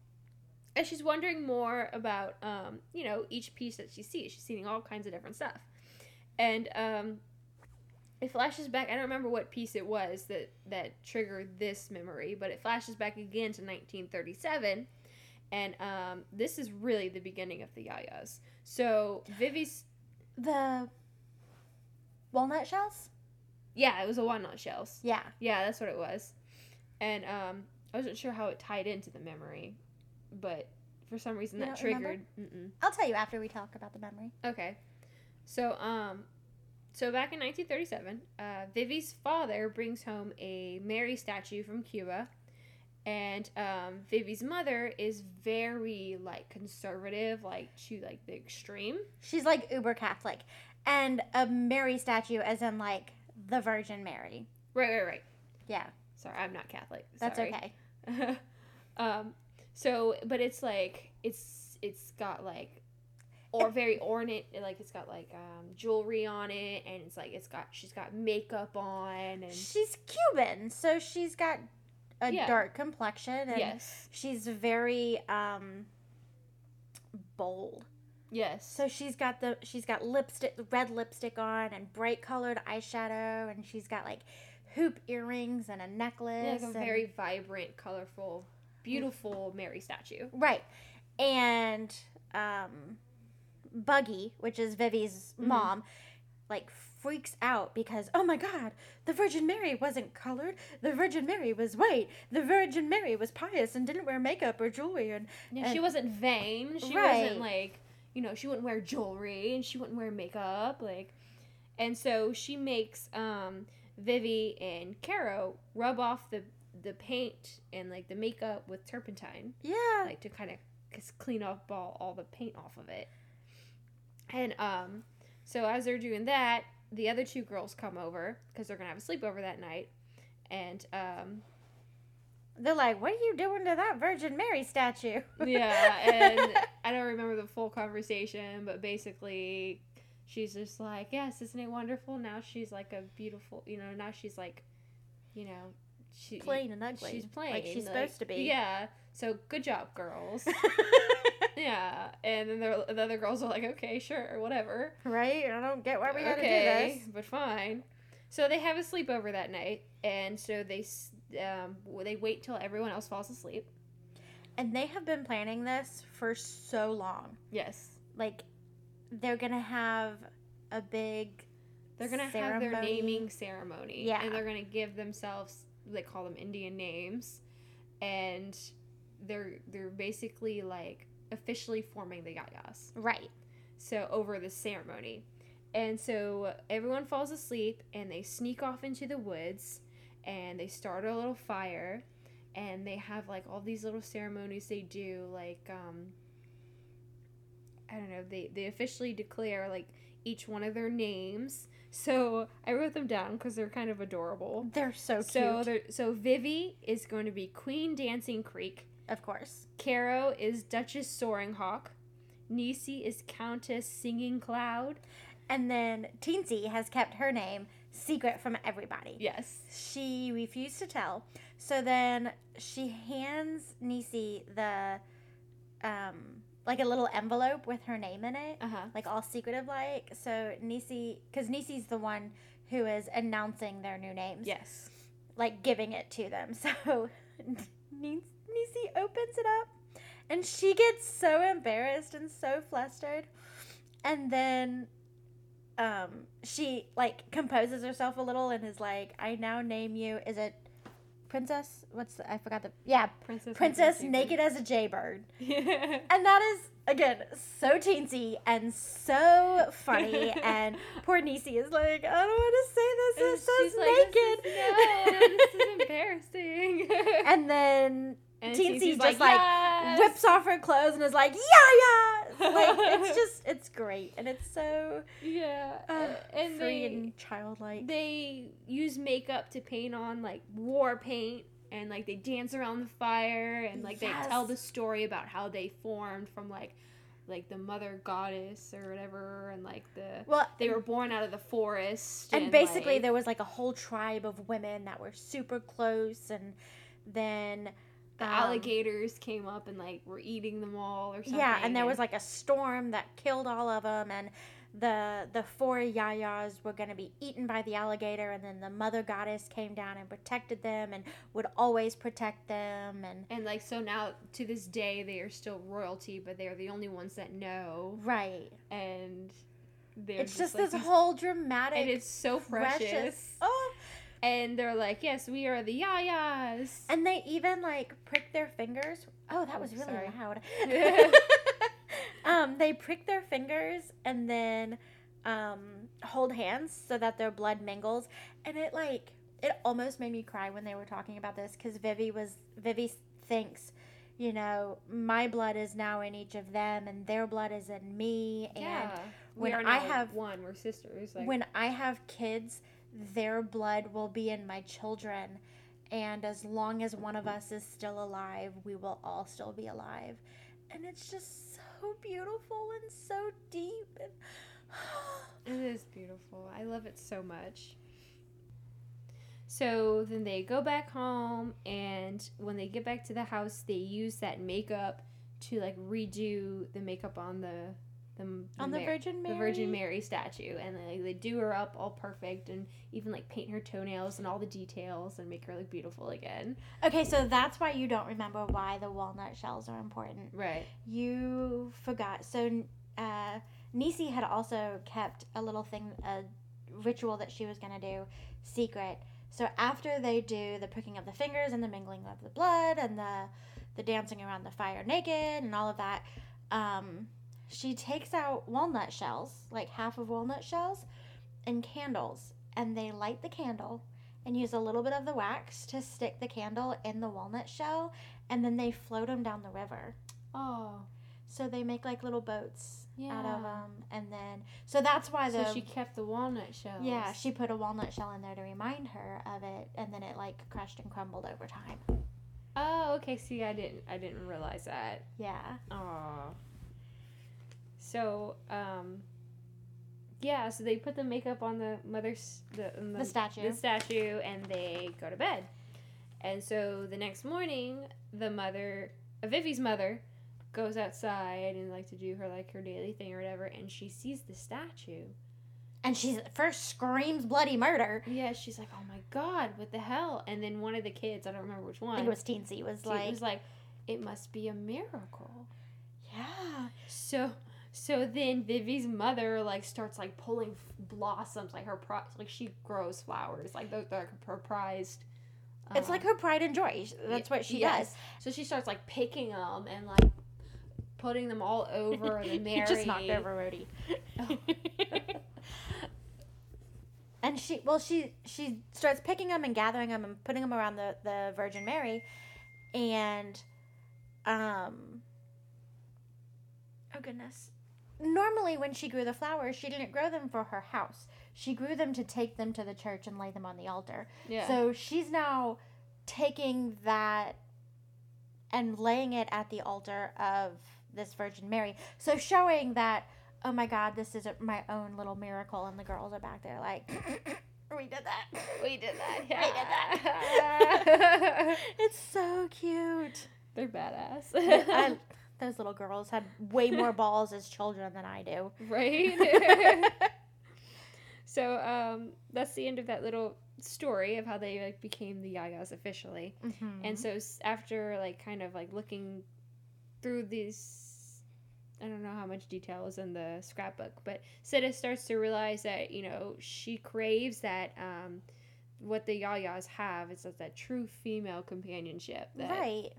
and she's wondering more about um, you know, each piece that she sees. She's seeing all kinds of different stuff, and um, it flashes back. I don't remember what piece it was that that triggered this memory, but it flashes back again to 1937. And um, this is really the beginning of the Yayas. So Vivi's the walnut shells Yeah, it was a walnut shells. yeah Yeah, that's what it was. And um, I wasn't sure how it tied into the memory, but for some reason You that triggered. I'll tell you after we talk about the memory Okay, so um, so back in 1937, uh, Vivi's father brings home a Mary statue from Cuba, and um, Vivi's mother is very like conservative, like to like the extreme. She's like uber Catholic. And a Mary statue, as in like the Virgin Mary. Right, right, right. Yeah, Sorry, I'm not Catholic. that's Sorry. okay. um so but it's like it's it's got like or very ornate like it's got like um jewelry on it and it's like it's got she's got makeup on and She's Cuban, so she's got a Yeah. dark complexion and yes she's very um bold. yes So she's got the she's got lipstick red lipstick on and bright colored eyeshadow and she's got like hoop earrings and a Yeah, necklace. like a and- very vibrant colorful beautiful mary statue Right. And um Buggy, which is Vivi's Mhm. mom, like freaks out because oh my god, the Virgin Mary wasn't colored. The Virgin Mary was white. The Virgin Mary was pious and didn't wear makeup or jewelry and yeah, she wasn't vain she Right. wasn't like you know she wouldn't wear jewelry and she wouldn't wear makeup like and so she makes um vivi and caro rub off the the paint and like the makeup with turpentine yeah. like to kind of clean up all, all the paint off of it and um so as they're doing that the other two girls come over because they're gonna have a sleepover that night and um They're like, "What are you doing to that Virgin Mary statue?" yeah, and I don't remember the full conversation, but basically, she's just like, "Yes, isn't it wonderful?" Now she's like a beautiful, you know. Now she's like, you know, she, Plain and ugly. She's plain, Like she's supposed to be. Yeah. So good job, girls. yeah. And then the, the other girls are like, okay, sure, whatever. right? I don't get why we gotta okay, do this. but fine. So they have a sleepover that night, and so they um they wait till everyone else falls asleep. And they have been planning this for so long. Yes. Like, they're gonna have a big. They're gonna have their naming ceremony. Yeah. And they're gonna give themselves they call them Indian names. And they're they're basically like officially forming the Yayas. Right. So over the ceremony. And so everyone falls asleep and they sneak off into the woods and they start a little fire and they have like all these little ceremonies they do like um I don't know, they they officially declare like each one of their names. So I wrote them down because they're kind of adorable. They're so cute. So they're, so Vivi is going to be Queen Dancing Creek. Of course. Caro is Duchess Soaring Hawk. Necie is Countess Singing Cloud. And then Teensy has kept her name secret from everybody. Yes. She refused to tell. So then she hands Necie the um like a little envelope with her name in it. Uh huh. Like all secretive like. So Necie cuz Necie's the one who is announcing their new names. Yes. Like giving it to them. So Necie opens it up and she gets so embarrassed and so flustered. And then um she like composes herself a little and is like, I now name you is it Princess? What's the I forgot the yeah, Princess. Princess Naked as a Jaybird. yeah. And that is again so teensy and so funny and poor Necie is like, I don't want to say this, it says like, naked. This is, no, this is embarrassing. and then And Teensy's just like, like, "Yes!" whips off her clothes and is like, yeah, yeah. Like it's just, it's great, and it's so yeah. uh, and free they and childlike. they use makeup to paint on like war paint and like they dance around the fire and like they tell the story about how they formed from like like the mother goddess or whatever and like the well, they were born out of the forest and basically like, there was like a whole tribe of women that were super close, and then the um, alligators came up and like were eating them all or something Yeah, and there was like a storm that killed all of them, and the the four yayas were going to be eaten by the alligator, and then the mother goddess came down and protected them, and would always protect them, and and like so now to this day they are still royalty but they are the only ones that know right. and they're It's just like, this these- whole dramatic, and it's so precious. precious. Oh, And they're like, yes, we are the Yayas. and they even like prick their fingers. Oh, that Oh, was really sorry. loud. um, they prick their fingers and then um, hold hands so that their blood mingles, and it like it almost made me cry when they were talking about this because Vivi was Vivi thinks, you know, my blood is now in each of them, and their blood is in me, and yeah. We when I have- one, we're sisters. Like, when I have kids, their blood will be in my children. And as long as one of us is still alive, we will all still be alive. And it's just so beautiful and so deep. And it is beautiful. I love it so much. So then they go back home, and when they get back to the house, they use that makeup to like redo the makeup on the the, On the Mar- Virgin the Virgin Mary? Mary statue, and they, they do her up all perfect, and even like paint her toenails and all the details, and make her look beautiful again. okay, so that's why you don't remember why the walnut shells are important. Right. You forgot. So, uh, Necie had also kept a little thing, a ritual that she was going to do secret. So, after they do the pricking of the fingers and the mingling of the blood and the, the dancing around the fire naked and all of that, um, she takes out walnut shells, like half of walnut shells, and candles. And they light the candle and use a little bit of the wax to stick the candle in the walnut shell. And then they float them down the river. Oh. So they make like little boats out of them, and then so that's why the So she kept the walnut shells. yeah she put a walnut shell in there to remind her of it, and then it like crushed and crumbled over time. Oh, okay. See, I didn't. I didn't realize that. Yeah, Aw. So, um, yeah. So they put the makeup on the mother's the on The statue. the statue, and they go to bed. And so the next morning, the mother, Vivi's mother, goes outside and like to do her like her daily thing or whatever, and she sees the statue. And she first screams bloody murder. Yeah, she's like, "Oh my god, what the hell?" And then one of the kids, I don't remember which one, I think it was Teensy was She like, was like, "It must be a miracle." yeah. So, so then Vivi's mother like starts like pulling f- blossoms, like her pri- like she grows flowers, like those are her prized. It's um, like her pride and joy. That's what she yes. does. So she starts like picking them and like putting them all over the Mary. You just knocked over Rhodey. and she, well, she she starts picking them and gathering them and putting them around the the Virgin Mary, and, um. Oh goodness. Normally, when she grew the flowers, she didn't grow them for her house. She grew them to take them to the church and lay them on the altar. Yeah. So she's now taking that and laying it at the altar of this Virgin Mary. So showing that, oh my God, this is my own little miracle, and the girls are back there like, we did that. we did that. We did that. It's so cute. They're badass. I, those little girls had way more balls as children than I do. right. so um, that's the end of that little story of how they like became the Yayas officially. Mm-hmm. And so after like kind of like looking through these I don't know how much detail is in the scrapbook, but Sidda starts to realize that, you know, she craves that um what the Yayas have is that, that true female companionship that right.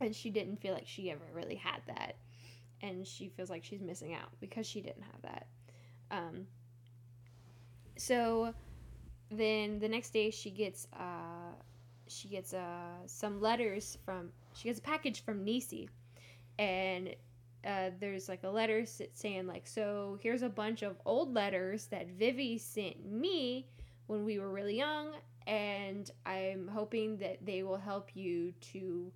And she didn't feel like she ever really had that. And she feels like she's missing out because she didn't have that. Um, so then the next day she gets uh, she gets uh, some letters from she gets a package from Necie. And uh, there's like a letter saying like so here's a bunch of old letters that Vivi sent me when we were really young and I'm hoping that they will help you to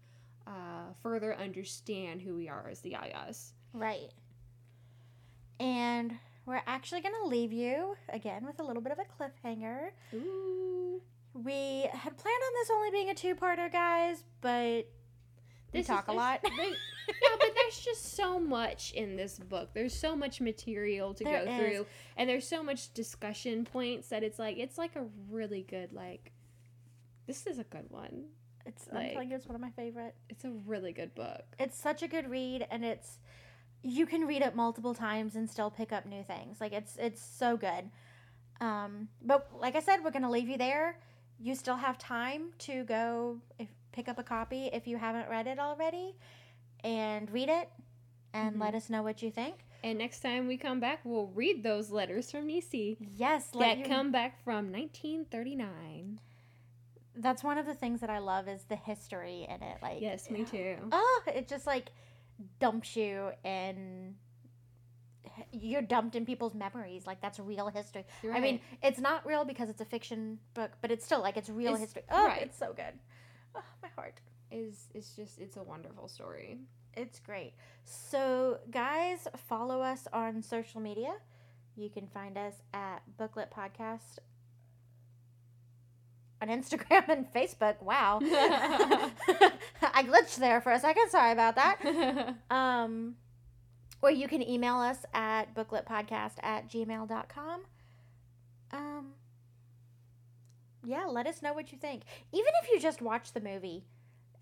uh, further understand who we are as the Yayas. Right. And we're actually going to leave you again with a little bit of a cliffhanger. Ooh. We had planned on this only being a two parter, guys, but we This is- talk a lot. there- yeah, but there's just so much in this book. There's so much material to There go is. through, and there's so much discussion points that it's like it's like a really good like. This is a good one. It's I'm Like- telling you, it's one of my favorite. It's a really good book. It's such a good read, and it's you can read it multiple times and still pick up new things. Like it's it's so good. Um, but like I said, we're gonna leave you there. You still have time to go if, pick up a copy if you haven't read it already, and read it, and Mhm. let us know what you think. And next time we come back, we'll read those letters from Necie Yes, that you- come back from 1939. That's one of the things that I love is the history in it. Like Yes, me too. Oh, it just like dumps you and you're dumped in people's memories. Like that's real history. I mean, it's not real because it's a fiction book, but it's still like it's real It's- history. Oh, right. it's so good. Oh, my heart. is it's just it's a wonderful story. It's great. So, guys, follow us on social media. You can find us at Booklet Podcast on Instagram and Facebook. Wow. I glitched there for a second. Sorry about that. Um, or you can email us at bookletpodcast at gmail.com. Um, yeah, let us know what you think. Even if you just watch the movie.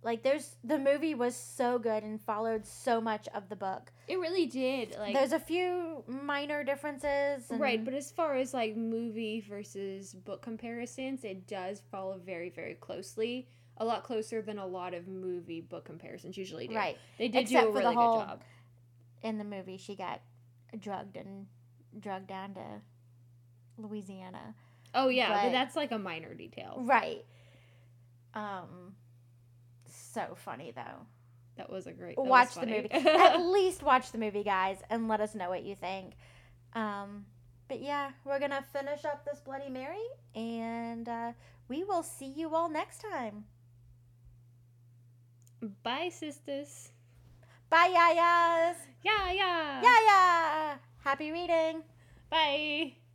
Like there's the movie was so good and followed so much of the book. it really did. Like There's a few minor differences. And, right, but as far as like movie versus book comparisons, it does follow very very closely. A lot closer than a lot of movie book comparisons usually do. right They did Except do a for the really whole- good job. in the movie, she got drugged and drugged down to Louisiana. Oh yeah, but, but- that's like a minor detail. Right. Um. So funny though. That was a great. watch the movie. At least watch the movie, guys, and let us know what you think. Um, but yeah, we're gonna finish up this Bloody Mary, and uh, we will see you all next time. Bye, sisters. Bye, yayas. Yeah, yeah. Yaya. Happy reading. Bye.